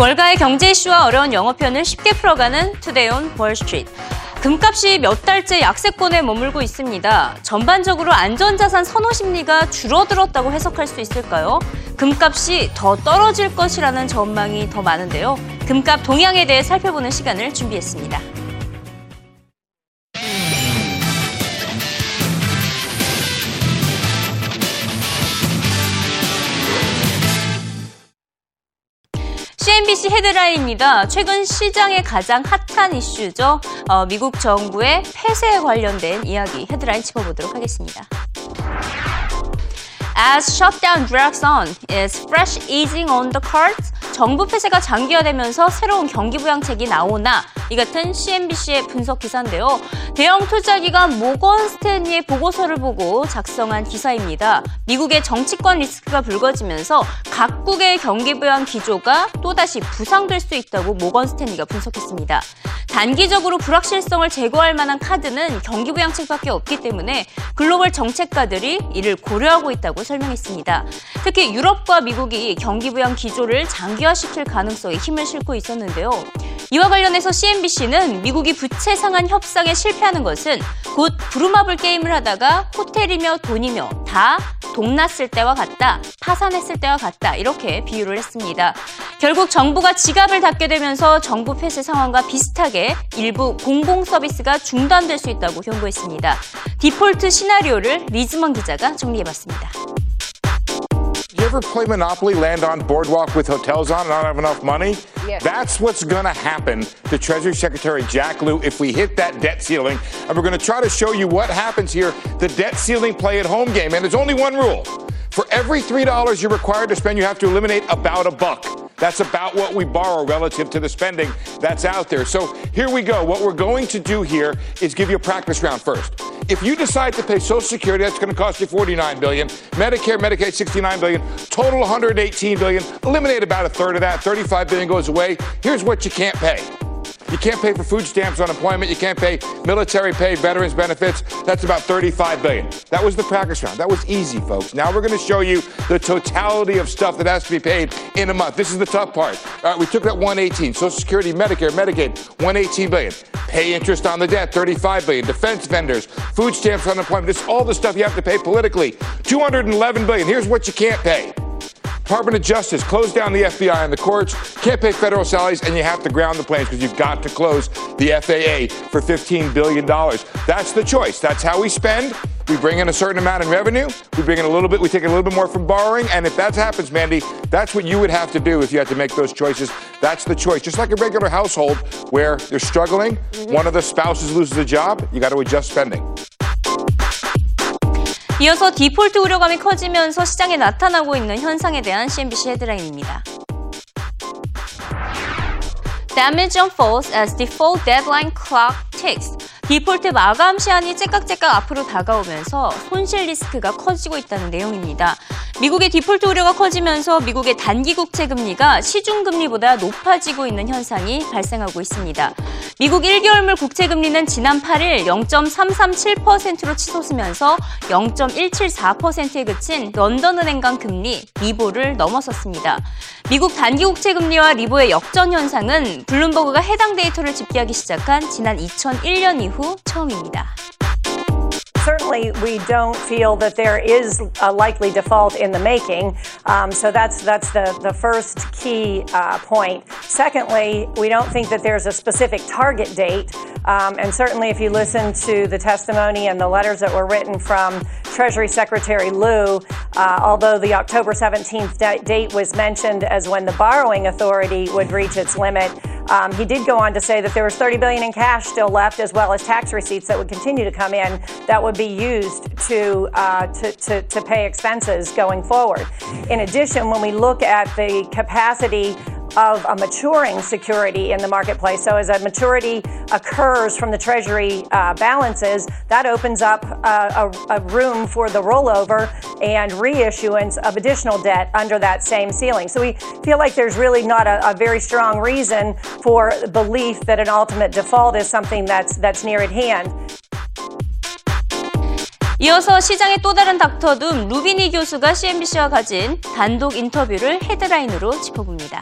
월가의 경제 이슈와 어려운 영어편을 쉽게 풀어가는 투데이 온 월스트리트. 금값이 몇 달째 약세권에 머물고 있습니다. 전반적으로 안전자산 선호 심리가 줄어들었다고 해석할 수 있을까요? 금값이 더 떨어질 것이라는 전망이 더 많은데요. 금값 동향에 대해 살펴보는 시간을 준비했습니다. CNBC 헤드라인입니다. 최근 시장의 가장 핫한 이슈죠. 어, 미국 정부의 폐쇄에 관련된 이야기 헤드라인 짚어보도록 하겠습니다. As shutdown drags on, is fresh easing on the cards? 정부 폐쇄가 장기화되면서 새로운 경기 부양책이 나오나 이 같은 CNBC의 분석 기사인데요. 대형 투자기관 모건 스탠리의 보고서를 보고 작성한 기사입니다. 미국의 정치권 리스크가 불거지면서 각국의 경기 부양 기조가 또다시 부상될 수 있다고 모건 스탠리가 분석했습니다. 단기적으로 불확실성을 제거할 만한 카드는 경기 부양책밖에 없기 때문에 글로벌 정책가들이 이를 고려하고 있다고 설명했습니다. 특히 유럽과 미국이 경기 부양 기조를 장기화 시킬 가능성에 힘을 싣고 있었는데요. 이와 관련해서 CNBC는 미국이 부채 상한 협상에 실패하는 것은 곧 부루마블 게임을 하다가 호텔이며 돈이며 다 동났을 때와 같다, 파산했을 때와 같다 이렇게 비유를 했습니다. 결국 정부가 지갑을 닫게 되면서 정부 폐쇄 상황과 비슷하게 일부 공공 서비스가 중단될 수 있다고 경고했습니다. 디폴트 시나리오를 리즈먼 기자가 정리해봤습니다. You ever play Monopoly, land on boardwalk with hotels on and not have enough money? Yes. That's what's going to happen to Treasury Secretary Jack Lew if we hit that debt ceiling. And we're going to try to show you what happens here the debt ceiling play at home game. And there's only one rule for every $3 you're required to spend, you have to eliminate about a buck. That's about what we borrow relative to the spending that's out there. So here we go. What we're going to do here is give you a practice round first. If you decide to pay Social Security, that's going to cost you 49 billion. Medicare, Medicaid, 69 billion. Total 118 billion. Eliminate about a third of that. 35 billion goes away. Here's what you can't pay. You can't pay for food stamps, unemployment. You can't pay military pay, veterans benefits. That's about 35 billion. That was the practice round. That was easy, folks. Now we're going to show you the totality of stuff that has to be paid in a month. This is the tough part. All right, we took that 118, Social Security, Medicare, Medicaid, 118 billion. Pay interest on the debt, 35 billion. Defense vendors, food stamps, unemployment. This is all the stuff you have to pay politically. 211 billion. Here's what you can't pay. Department of Justice, close down the FBI and the courts, can't pay federal salaries, and you have to ground the planes because you've got to close the FAA for $15 billion. That's the choice. That's how we spend. We bring in a certain amount in revenue. We bring in a little bit, we take a little bit more from borrowing. And if that happens, Mandy, that's what you would have to do if you had to make those choices. That's the choice. Just like a regular household where they're struggling, mm-hmm. one of the spouses loses a job, you got to adjust spending. 이어서 디폴트 우려감이 커지면서 시장에 나타나고 있는 현상에 대한 CNBC 헤드라인입니다. Damage unfolds as default deadline clock ticks. 디폴트 마감 시한이 째깍째깍 앞으로 다가오면서 손실 리스크가 커지고 있다는 내용입니다. 미국의 디폴트 우려가 커지면서 미국의 단기 국채 금리가 시중 금리보다 높아지고 있는 현상이 발생하고 있습니다. 미국 1개월물 국채 금리는 지난 8일 0.337%로 치솟으면서 0.174%에 그친 런던은행 간 금리 리보를 넘어섰습니다. 미국 단기 국채 금리와 리보의 역전 현상은 블룸버그가 해당 데이터를 집계하기 시작한 지난 2001년 이후 후 처음입니다. Certainly, we don't feel that there is a likely default in the making. Um, so that's that's the the first key uh, point. Secondly, we don't think that there's a specific target date. Um, and certainly, if you listen to the testimony and the letters that were written from Treasury Secretary Liu, uh, although the October 17th date was mentioned as when the borrowing authority would reach its limit. Um, he did go on to say that there was 30 billion in cash still left, as well as tax receipts that would continue to come in that would be used to, uh, to, to, to pay expenses going forward. In addition, when we look at the capacity of a maturing security in the marketplace. So as a maturity occurs from the Treasury uh, balances, that opens up uh, a, a, room for the rollover and reissuance of additional debt under that same ceiling. So we feel like there's really not a, a very strong reason for belief that an ultimate default is something that's that's near at hand. 이어서 시장의 또 다른 닥터둠 루비니 교수가 CNBC와 가진 단독 인터뷰를 헤드라인으로 짚어봅니다.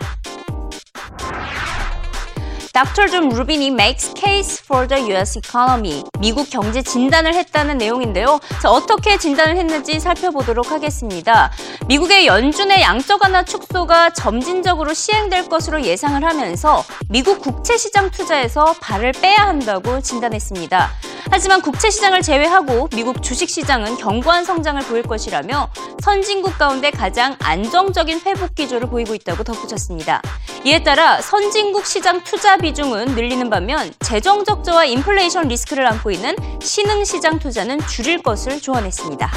Dr. John Rubin이 makes case for the U.S. economy. 미국 경제 진단을 했다는 내용인데요. 자, 어떻게 진단을 했는지 살펴보도록 하겠습니다. 미국의 연준의 양적 완화 축소가 점진적으로 시행될 것으로 예상을 하면서 미국 국채 시장 투자에서 발을 빼야 한다고 진단했습니다. 하지만 국채 시장을 제외하고 미국 주식 시장은 견고한 성장을 보일 것이라며 선진국 가운데 가장 안정적인 회복 기조를 보이고 있다고 덧붙였습니다. 이에 따라 선진국 시장 투자 비중은 늘리는 반면 재정 적자와 인플레이션 리스크를 안고 있는 신흥 시장 투자는 줄일 것을 조언했습니다.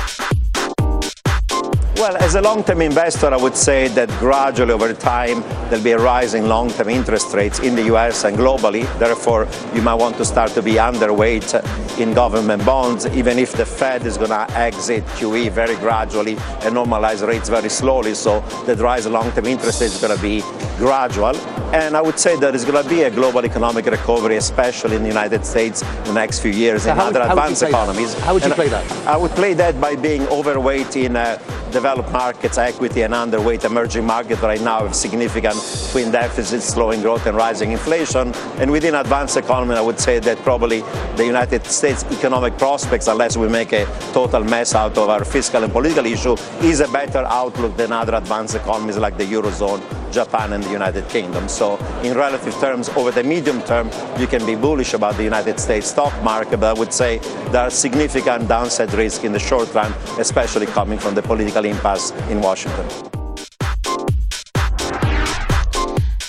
Well, as a long term investor, I would say that gradually over time there'll be a rise in long term interest rates in the US and globally. Therefore, you might want to start to be underweight in government bonds, even if the Fed is going to exit QE very gradually and normalize rates very slowly. So the rise in long term interest rates is going to be gradual. And I would say that there's going to be a global economic recovery, especially in the United States in the next few years So in other would advanced play that? economies. How would you And play that? I would play that by being overweight in uh, developed markets, equity, and underweight emerging markets right now have significant twin deficits, slowing growth, and rising inflation. And within advanced economy, I would say that probably the United States economic prospects, unless we make a total mess out of our fiscal and political issue, is a better outlook than other advanced economies like the Eurozone, Japan, and the United Kingdom. So, in relative terms, over the medium term, you can be bullish about the United States stock market, but I would say there are significant downside risk in the short run, especially coming from the political impasse in Washington.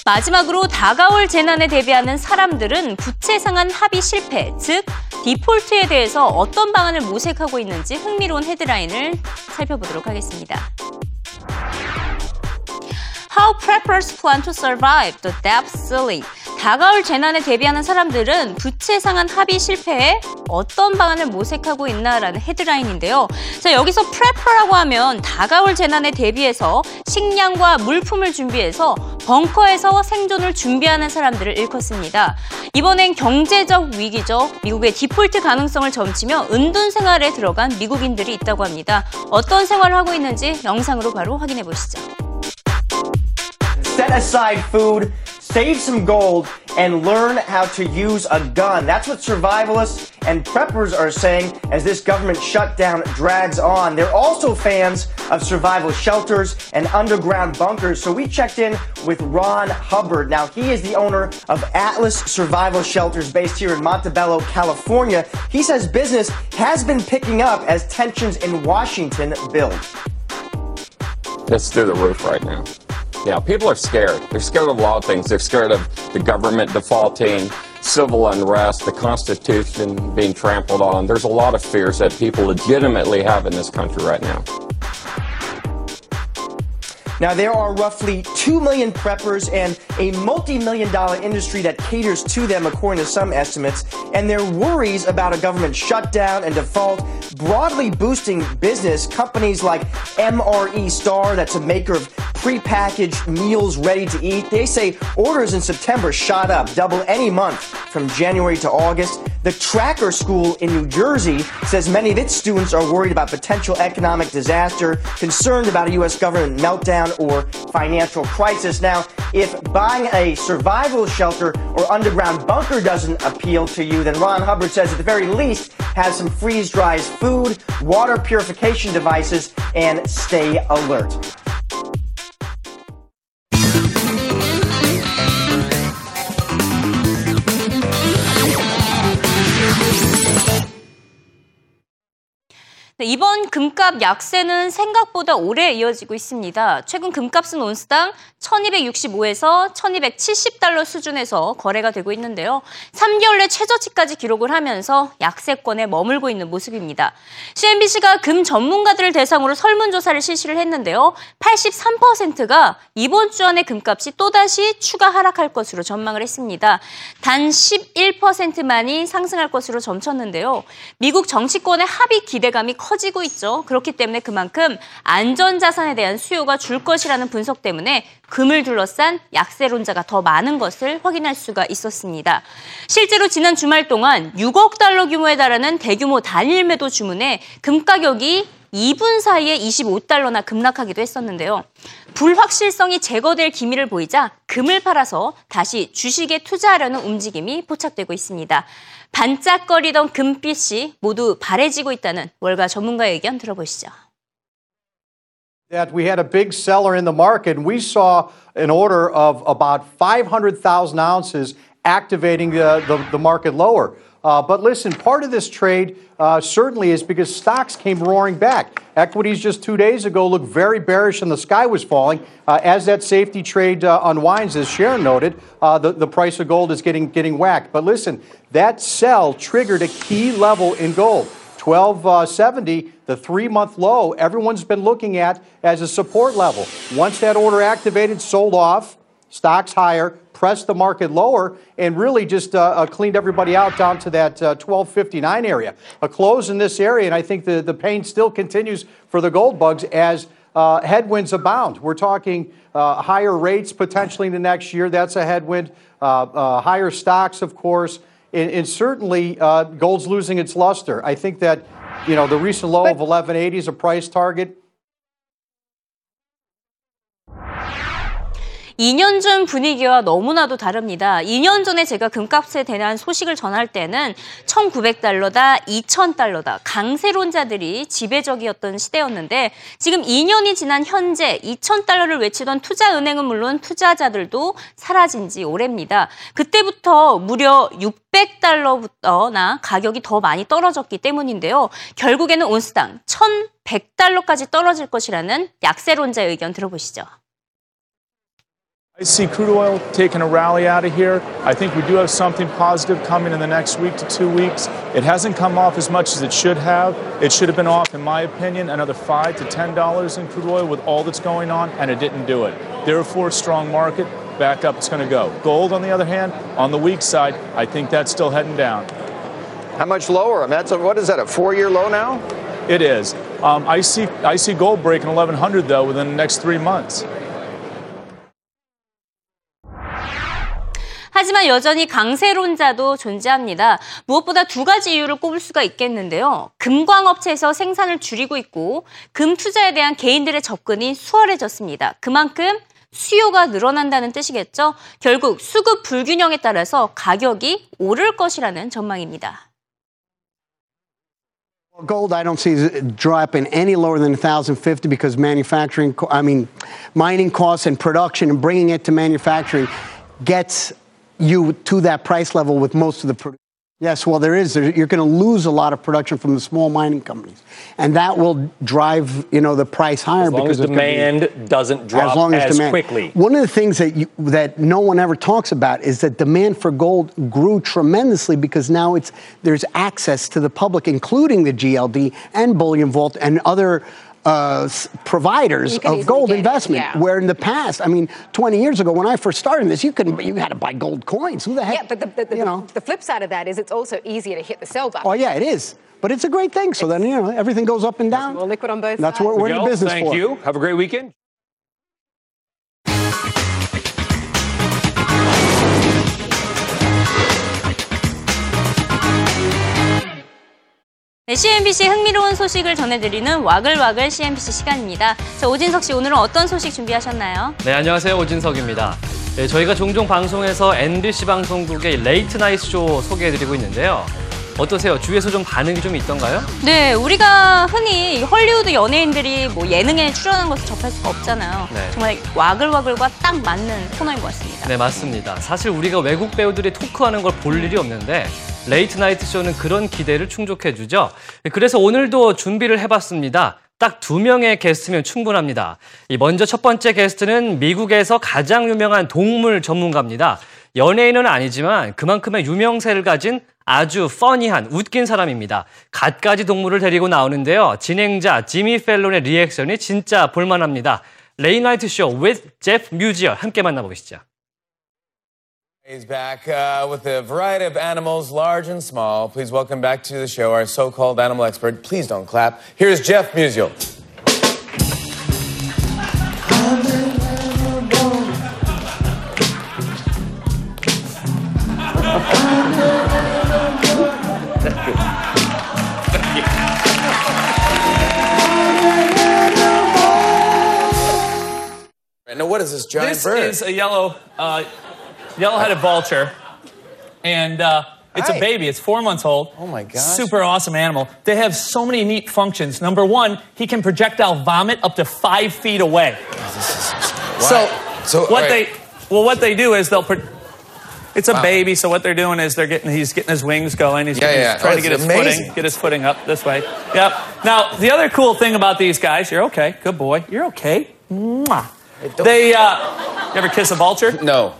마지막으로 다가올 재난에 대비하는 사람들은 부채 상한 합의 실패, 즉 디폴트에 대해서 어떤 방안을 모색하고 있는지 흥미로운 헤드라인을 살펴보도록 하겠습니다. How preppers plan to survive the debt ceiling. 다가올 재난에 대비하는 사람들은 부채 상한 합의 실패에 어떤 방안을 모색하고 있나라는 헤드라인인데요. 자, 여기서 prepper라고 하면 다가올 재난에 대비해서 식량과 물품을 준비해서 벙커에서 생존을 준비하는 사람들을 일컫습니다. 이번엔 경제적 위기죠. 미국의 디폴트 가능성을 점치며 은둔 생활에 들어간 미국인들이 있다고 합니다. 어떤 생활을 하고 있는지 영상으로 바로 확인해 보시죠. Set aside food, save some gold, and learn how to use a gun. That's what survivalists and preppers are saying as this government shutdown drags on. They're also fans of survival shelters and underground bunkers. So we checked in with Ron Hubbard. Now, he is the owner of Atlas Survival Shelters based here in Montebello, California. He says business has been picking up as tensions in Washington build. It's through the roof right now. Yeah, people are scared. They're scared of a lot of things. They're scared of the government defaulting, civil unrest, the Constitution being trampled on. There's a lot of fears that people legitimately have in this country right now. Now, there are roughly 2 million preppers and a multi million dollar industry that caters to them, according to some estimates. And their worries about a government shutdown and default broadly boosting business. Companies like MRE Star, that's a maker of prepackaged meals ready to eat, they say orders in September shot up, double any month from January to August. The Tracker School in New Jersey says many of its students are worried about potential economic disaster, concerned about a U.S. government meltdown or financial crisis. Now, if buying a survival shelter or underground bunker doesn't appeal to you, then Ron Hubbard says at the very least have some freeze-dried food, water purification devices, and stay alert. 이번 금값 약세는 생각보다 오래 이어지고 있습니다. 최근 금값은 온스당 1265에서 1270달러 수준에서 거래가 되고 있는데요. 3개월 내 최저치까지 기록을 하면서 약세권에 머물고 있는 모습입니다. CNBC가 금 전문가들을 대상으로 설문조사를 실시를 했는데요. 83%가 이번 주 안에 금값이 또다시 추가 하락할 것으로 전망을 했습니다. 단 11%만이 상승할 것으로 점쳤는데요. 미국 정치권의 합의 기대감이 커 지고 있죠. 그렇기 때문에 그만큼 안전자산에 대한 수요가 줄 것이라는 분석 때문에 금을 둘러싼 약세론자가 더 많은 것을 확인할 수가 있었습니다. 실제로 지난 주말 동안 6억 달러 규모에 달하는 대규모 단일 매도 주문에 금 가격이 2분 사이에 25달러나 급락하기도 했었는데요. 불확실성이 제거될 기미를 보이자 금을 팔아서 다시 주식에 투자하려는 움직임이 포착되고 있습니다. 반짝거리던 금빛이 모두 바래지고 있다는 월가 전문가의 의견 들어보시죠. that we had a big seller in the market, we saw an order of about 500,000 ounces activating the, the, the market lower. Uh, but listen, part of this trade uh, certainly is because stocks came roaring back. Equities just two days ago looked very bearish and the sky was falling. Uh, as that safety trade uh, unwinds, as Sharon noted, uh, the, the price of gold is getting, getting whacked. But listen, that sell triggered a key level in gold. 1270, uh, the three month low, everyone's been looking at as a support level. Once that order activated, sold off, stocks higher, pressed the market lower and really just uh, uh, cleaned everybody out down to that uh, 1259 area. A close in this area, and I think the, the pain still continues for the gold bugs as uh, headwinds abound. We're talking uh, higher rates potentially in the next year. That's a headwind. Uh, higher stocks, of course. And, and certainly, gold's losing its luster. I think that, you know, the recent low but, of 1180 is a price target. 2년 전 분위기와 너무나도 다릅니다. 2년 전에 제가 금값에 대한 소식을 전할 때는 1,900달러다, 2,000달러다 강세론자들이 지배적이었던 시대였는데 지금 2년이 지난 현재 2,000달러를 외치던 투자은행은 물론 투자자들도 사라진 지 오래입니다. 그때부터 무려 600달러부터나 가격이 더 많이 떨어졌기 때문인데요. 결국에는 온스당 1,100달러까지 떨어질 것이라는 약세론자의 의견 들어보시죠. I see crude oil taking a rally out of here. I think we do have something positive coming in the next week to two weeks. It hasn't come off as much as it should have. It should have been off, in my opinion, another five to ten dollars in crude oil with all that's going on, and it didn't do it. Therefore, strong market. Back up, it's going to go. Gold, on the other hand, on the weak side, I think that's still heading down. How much lower? I mean, that's a, what is that? A four-year low now? It is. Um, I see. I see gold breaking 1100 though within the next three months. 하지만 여전히 강세론자도 존재합니다. 무엇보다 두 가지 이유를 꼽을 수가 있겠는데요. 금광업체에서 생산을 줄이고 있고 금 투자에 대한 개인들의 접근이 수월해졌습니다. 그만큼 수요가 늘어난다는 뜻이겠죠. 결국 수급 불균형에 따라서 가격이 오를 것이라는 전망입니다. Gold, I don't see dropping any lower than 1,050 because manufacturing, I mean, mining costs and production and bringing it to manufacturing gets you to that price level with most of the Yes, well, there is. You're going to lose a lot of production from the small mining companies, and that will drive you know the price higher as long because as demand be, doesn't drop as, long as, as demand. quickly. One of the things that you, that no one ever talks about is that demand for gold grew tremendously because now it's there's access to the public, including the GLD and Bullion Vault and other uh, providers of gold investment. Yeah. Where in the past, I mean, 20 years ago when I first started this, you could you had to buy gold coins. Who the heck? Yeah, but the, the, the, you know? the flip side of that is it's also easier to hit the sell button. Oh yeah, it is. But it's a great thing. So it's, then you know everything goes up and down. More liquid on both. That's sides. what we're in the business Thank for. Thank you. Have a great weekend. 네, CNBC 흥미로운 소식을 전해드리는 와글와글 CNBC 시간입니다. 자, 오진석 씨 오늘은 어떤 소식 준비하셨나요? 네, 안녕하세요. 오진석입니다. 네, 저희가 종종 방송에서 MBC 방송국의 레이트 나이트 쇼 소개해드리고 있는데요. 어떠세요? 주위에서 좀 반응이 좀 있던가요? 네, 우리가 흔히 헐리우드 연예인들이 뭐 예능에 출연한 것을 접할 수가 없잖아요. 네. 정말 와글와글과 딱 맞는 코너인 것 같습니다. 네, 맞습니다. 사실 우리가 외국 배우들이 토크하는 걸 볼 일이 없는데 레이트 나이트 쇼는 그런 기대를 충족해 주죠. 그래서 오늘도 준비를 해봤습니다. 딱 두 명의 게스트면 충분합니다. 먼저 첫 번째 게스트는 미국에서 가장 유명한 동물 전문가입니다. 연예인은 아니지만 그만큼의 유명세를 가진 아주 퍼니한 웃긴 사람입니다. 갖가지 동물을 데리고 나오는데요. 진행자 지미 펠론의 리액션이 진짜 볼만합니다. 레이나이트 쇼 with 제프 뮤지얼 함께 만나보시죠. He's back uh, with a variety of animals, large and small. Please welcome back to the show our so-called animal expert. Please don't clap. Here's Jeff Musial. What is this giant this bird? is a yellow, uh, yellow-headed vulture, and uh, it's Hi. a baby. It's four months old. Oh my gosh. Super awesome animal. They have so many neat functions. Number one, he can projectile vomit up to five feet away. So, So, what right. they well, what they do is they'll. Pro- it's a baby, so what they're doing is they're getting he's getting his wings going. He's, Yeah, getting- yeah. he's trying Oh, to get his amazing. footing, get his footing up this way. Yep. Now the other cool thing about these guys, you're okay, good boy, you're okay. Mwah. They uh, you ever kiss a vulture? No.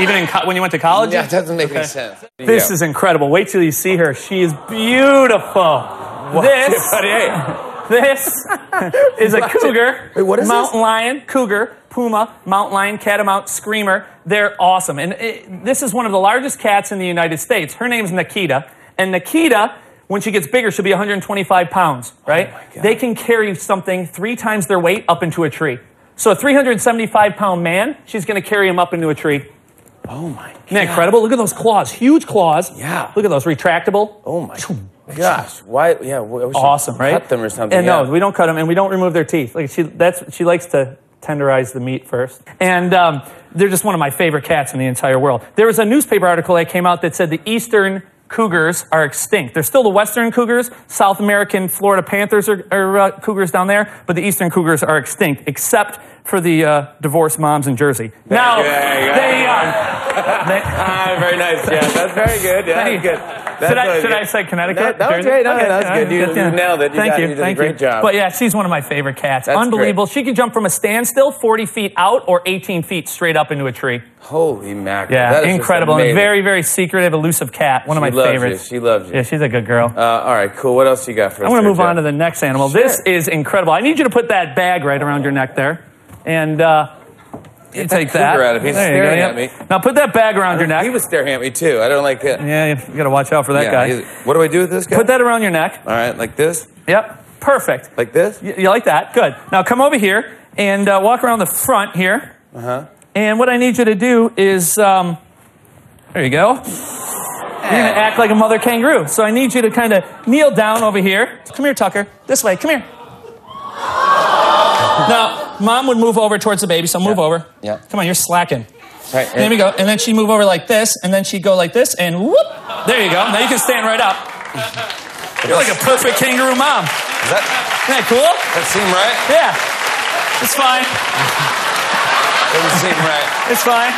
Even in co- when you went to college? Yeah, it doesn't make any sense. This Yeah. is incredible. Wait till you see her. She is beautiful. This, this is a cougar, Wait, what is mountain lion, cougar, puma, mountain lion, catamount, screamer. They're awesome. And it, this is one of the largest cats in the United States. Her name's Nikita. And Nikita, when she gets bigger, she'll be 125 pounds, right? they can carry something three times their weight up into a tree. So a 375 pound man, she's going to carry him up into a tree. Oh my Isn't that incredible? Look at those claws, huge claws. Yeah. Look at those retractable. Oh my gosh. Why? Yeah. We Awesome, right? Cut them or something. And yeah. no, we don't cut them, and we don't remove their teeth. Like she, that's she likes to tenderize the meat first. And um, they're just one of my favorite cats in the entire world. There was a newspaper article that came out that said the eastern cougars are extinct. There's still the western cougars. South American Florida panthers are, are uh, cougars down there, but the eastern cougars are extinct, except for the uh, divorced moms in Jersey. now yeah, they. yeah. Uh, they ah, very nice. Yeah, that's very good. Yeah, that's good. Should I, should. I say Connecticut? That, that was great. No, Okay, that's good. You, good, you nailed it. You Thank got, you. did Thank a great you. job. But yeah, she's one of my favorite cats. That's Unbelievable. She can jump from a standstill 40 feet out or 18 feet straight up into a tree. Holy mackerel. Yeah, That is incredible. And very, very secretive, elusive cat. One of She my loves favorites. You. She loves you. Yeah, she's a good girl. Uh, all right, cool. What else you got for us? I'm going to move on to the next animal. This is incredible. I need you to put that bag right around your neck there. And uh, you take that that. cougar out of. He's There staring go, at me. Now put that bag around your neck. He was staring at me too. I don't like it. Yeah, you got to watch out for that Yeah, guy. What do I do with this guy? Put that around your neck. All right, like this? Yep, perfect. Like this? You, you like that? Good. Now come over here and uh, walk around the front here. Uh huh. And what I need you to do is, um, there you go. You're going to act like a mother kangaroo. So I need you to kind of kneel down over here. Come here, Tucker. This way. Come here. now, mom would move over towards the baby, so move over. Yeah. Come on, you're slacking. Right. There we go. And then she'd move over like this, and then she'd go like this, and whoop. There you go. Now you can stand right up. You're like a perfect kangaroo mom. Is that, Isn't that cool? that seem right? Yeah. It's fine. Doesn't seem right. It's fine.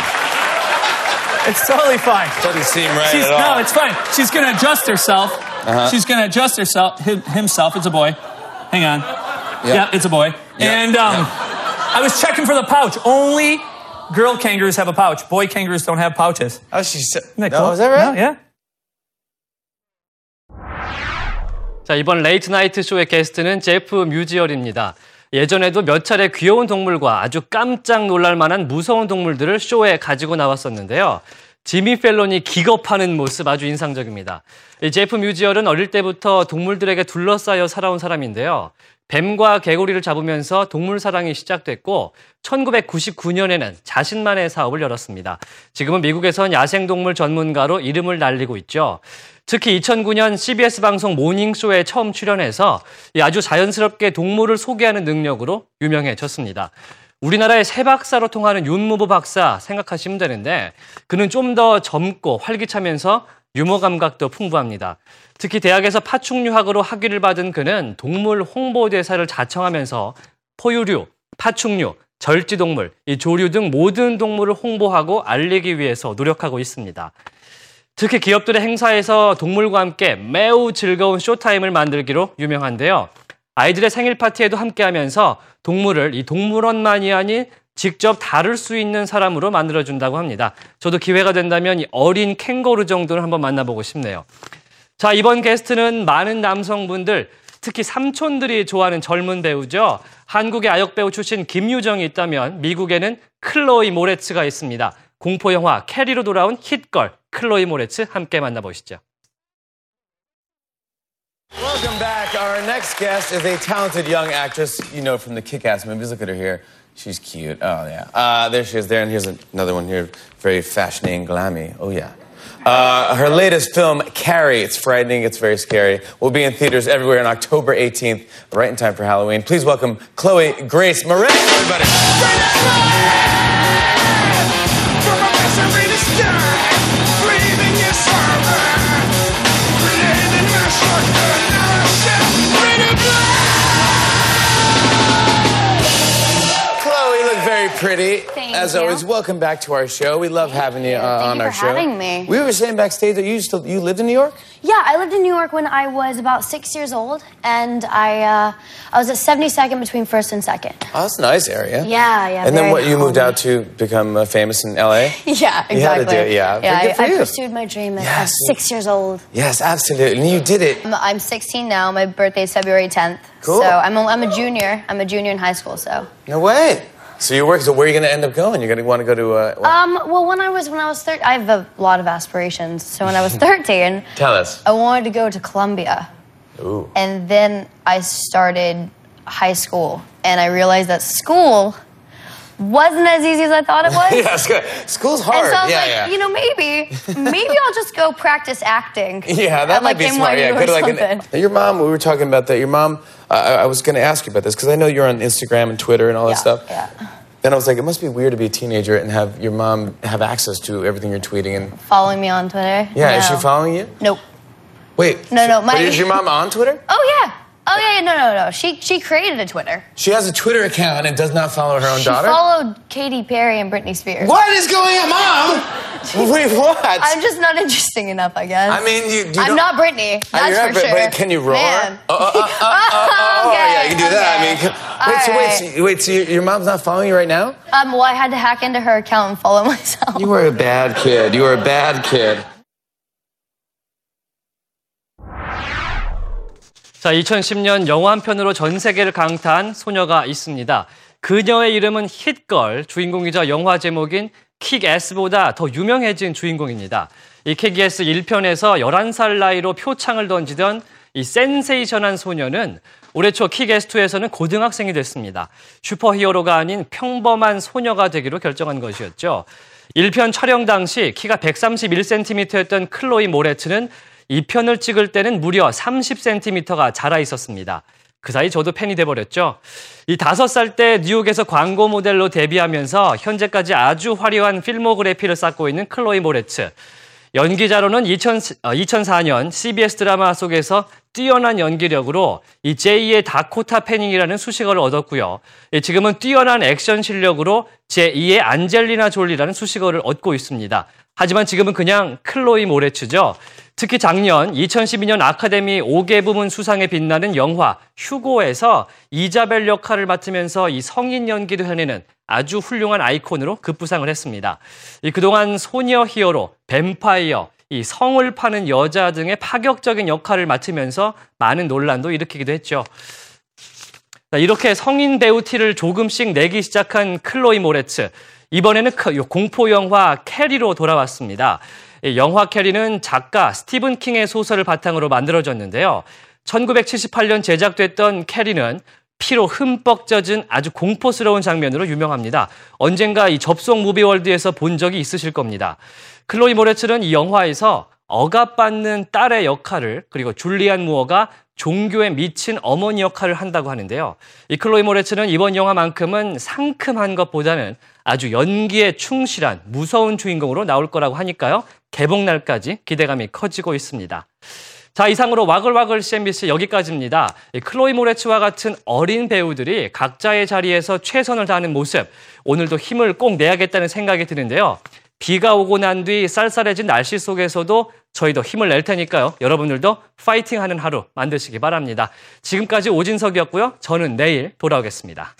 It's totally fine. Doesn't seem right She's, at all. no, it's fine. She's going to adjust herself. Uh-huh. She's going to adjust herself, him, himself. It's a boy. Hang on. Yeah, it's a boy. And um, I was checking for the pouch. Only girl kangaroos have a pouch. Boy kangaroos don't have pouches. Oh, she's. Isn't that no, cool? is that right? No, yeah. 자, 이번 레이트 나이트 쇼의 게스트는 제프 뮤지얼입니다. 예전에도 몇 차례 귀여운 동물과 아주 깜짝 놀랄 만한 무서운 동물들을 쇼에 가지고 나왔었는데요. 지미 펠론이 기겁하는 모습 아주 인상적입니다. 이 제프 뮤지얼은 어릴 때부터 동물들에게 둘러싸여 살아온 사람인데요. 뱀과 개구리를 잡으면서 동물 사랑이 시작됐고 1999년에는 자신만의 사업을 열었습니다. 지금은 미국에선 야생동물 전문가로 이름을 날리고 있죠. 특히 2009년 CBS 방송 모닝쇼에 처음 출연해서 이 아주 자연스럽게 동물을 소개하는 능력으로 유명해졌습니다. 우리나라의 새 박사로 통하는 윤무부 박사 생각하시면 되는데 그는 좀 더 젊고 활기차면서 유머 감각도 풍부합니다. 특히 대학에서 파충류학으로 학위를 받은 그는 동물 홍보대사를 자청하면서 포유류, 파충류, 절지동물, 이 조류 등 모든 동물을 홍보하고 알리기 위해서 노력하고 있습니다. 특히 기업들의 행사에서 동물과 함께 매우 즐거운 쇼타임을 만들기로 유명한데요. 아이들의 생일 파티에도 함께하면서 동물을 이 동물원만이 아닌 직접 다룰 수 있는 사람으로 만들어준다고 합니다. 저도 기회가 된다면 이 어린 캥거루 정도는 한번 만나보고 싶네요. 자, 이번 게스트는 많은 남성분들, 특히 삼촌들이 좋아하는 젊은 배우죠. 한국의 아역 배우 출신 김유정이 있다면 미국에는 클로이 모레츠가 있습니다. 공포 영화 캐리로 돌아온 힛걸 클로이 모레츠 함께 만나보시죠. Welcome back. Our next guest is a talented young actress you know from the kick ass movies. Look at her here. She's cute. Oh, yeah. Uh, there she is there. And here's another one here. Very fashioning, glammy. Oh, yeah. Uh, her latest film, Carrie, it's frightening, it's very scary, will be in theaters everywhere on October 18th, right in time for Halloween. Please welcome Chloe Grace Moretz, everybody. Pretty. Thank As you. always, welcome back to our show. We love having you, uh, Thank on you our for show. having me. We were saying backstage that you used to, you lived in New York. Yeah, I lived in New York when I was about six years old, and I uh, I was at 72nd between first and second. Oh, that's a nice area. Yeah, yeah. And then what? You moved out to become uh, famous in L.A. Yeah, exactly. You had to do it, yeah. Yeah, I, I you. pursued my dream at, Yes. six years old. Yes, absolutely. And you did it. I'm, I'm 16 now. My birthday is February 10th. Cool. So I'm a, I'm a junior. I'm a junior in high school. So. No way. So you work. So where are you going to end up going? You're going to want to go to. Uh, Um. Well, when I was when I was 13, I have a lot of aspirations. So when I was 13, Tell us. I wanted to go to Columbia. Ooh. And then I started high school, and I realized that school wasn't as easy as I thought it was. yeah, it's good. School's hard. And so I was yeah, like, yeah. you know, maybe, maybe I'll just go practice acting. Yeah, that at, might like, be smart. Yeah, or go to like an, your mom. We were talking about that. Your mom. Uh, I I was going to ask you about this because I know you're on Instagram and Twitter and all that stuff. Yeah. Then I was like, it must be weird to be a teenager and have your mom have access to everything you're tweeting and. Following me on Twitter. Yeah, is she following you? Nope. Wait. No, no, But my- is your mom on Twitter? Oh yeah. Oh yeah. No, no, no. She she created a Twitter. She has a Twitter account and does not follow her own She daughter. followed Katy Perry and Britney Spears. What is going on, Mom? Wait, what? I'm just not interesting enough, I guess. I mean, you- you I'm not Britney. Oh, That's for sure. but can you roar? Man. Oh, oh, oh, oh, oh, oh, Okay, yeah, you can do that. I mean, okay. wait, so wait, so, wait, so your, your mom's not following you right now? Um, well, I had to hack into her account and follow myself. You were a bad kid. You were a bad kid. 자, 2010년 영화 한 편으로 전 세계를 강타한 소녀가 있습니다. 그녀의 이름은 hit걸, 주인공이자 영화 제목인 킥애스보다 더 유명해진 주인공입니다. 이 킥애스 1편에서 11살 나이로 표창을 던지던 이 센세이션한 소녀는 올해 초 킥애스2에서는 고등학생이 됐습니다. 슈퍼히어로가 아닌 평범한 소녀가 되기로 결정한 것이었죠. 1편 촬영 당시 키가 131cm였던 클로이 모레츠는 2편을 찍을 때는 무려 30cm가 자라 있었습니다. 그 사이 저도 팬이 돼버렸죠. 이 다섯 살 때 뉴욕에서 광고 모델로 데뷔하면서 현재까지 아주 화려한 필모그래피를 쌓고 있는 클로이 모레츠. 연기자로는 2000, 2004년 CBS 드라마 속에서 뛰어난 연기력으로 이 제2의 다코타 패닝이라는 수식어를 얻었고요. 예, 지금은 뛰어난 액션 실력으로 제2의 안젤리나 졸리라는 수식어를 얻고 있습니다. 하지만 지금은 그냥 클로이 모레츠죠. 특히 작년 2012년 아카데미 5개 부문 수상에 빛나는 영화 휴고에서 이자벨 역할을 맡으면서 이 성인 연기도 해내는 아주 훌륭한 아이콘으로 급부상을 했습니다. 이 그동안 소녀 히어로, 뱀파이어, 이 성을 파는 여자 등의 파격적인 역할을 맡으면서 많은 논란도 일으키기도 했죠. 자, 이렇게 성인 배우 티를 조금씩 내기 시작한 클로이 모레츠. 이번에는 그 공포 영화 캐리로 돌아왔습니다. 이 영화 캐리는 작가 스티븐 킹의 소설을 바탕으로 만들어졌는데요. 1978년 제작됐던 캐리는 피로 흠뻑 젖은 아주 공포스러운 장면으로 유명합니다. 언젠가 이 접속 무비월드에서 본 적이 있으실 겁니다. 클로이 모레츠는 이 영화에서 억압받는 딸의 역할을 그리고 줄리안 무어가 종교에 미친 어머니 역할을 한다고 하는데요. 이 클로이 모레츠는 이번 영화만큼은 상큼한 것보다는 아주 연기에 충실한 무서운 주인공으로 나올 거라고 하니까요. 개봉날까지 기대감이 커지고 있습니다. 자, 이상으로 와글와글 CNBC 여기까지입니다. 이 클로이 모레츠와 같은 어린 배우들이 각자의 자리에서 최선을 다하는 모습, 오늘도 힘을 꼭 내야겠다는 생각이 드는데요. 비가 오고 난 뒤 쌀쌀해진 날씨 속에서도 저희도 힘을 낼 테니까요. 여러분들도 파이팅 하는 하루 만드시기 바랍니다. 지금까지 오진석이었고요. 저는 내일 돌아오겠습니다.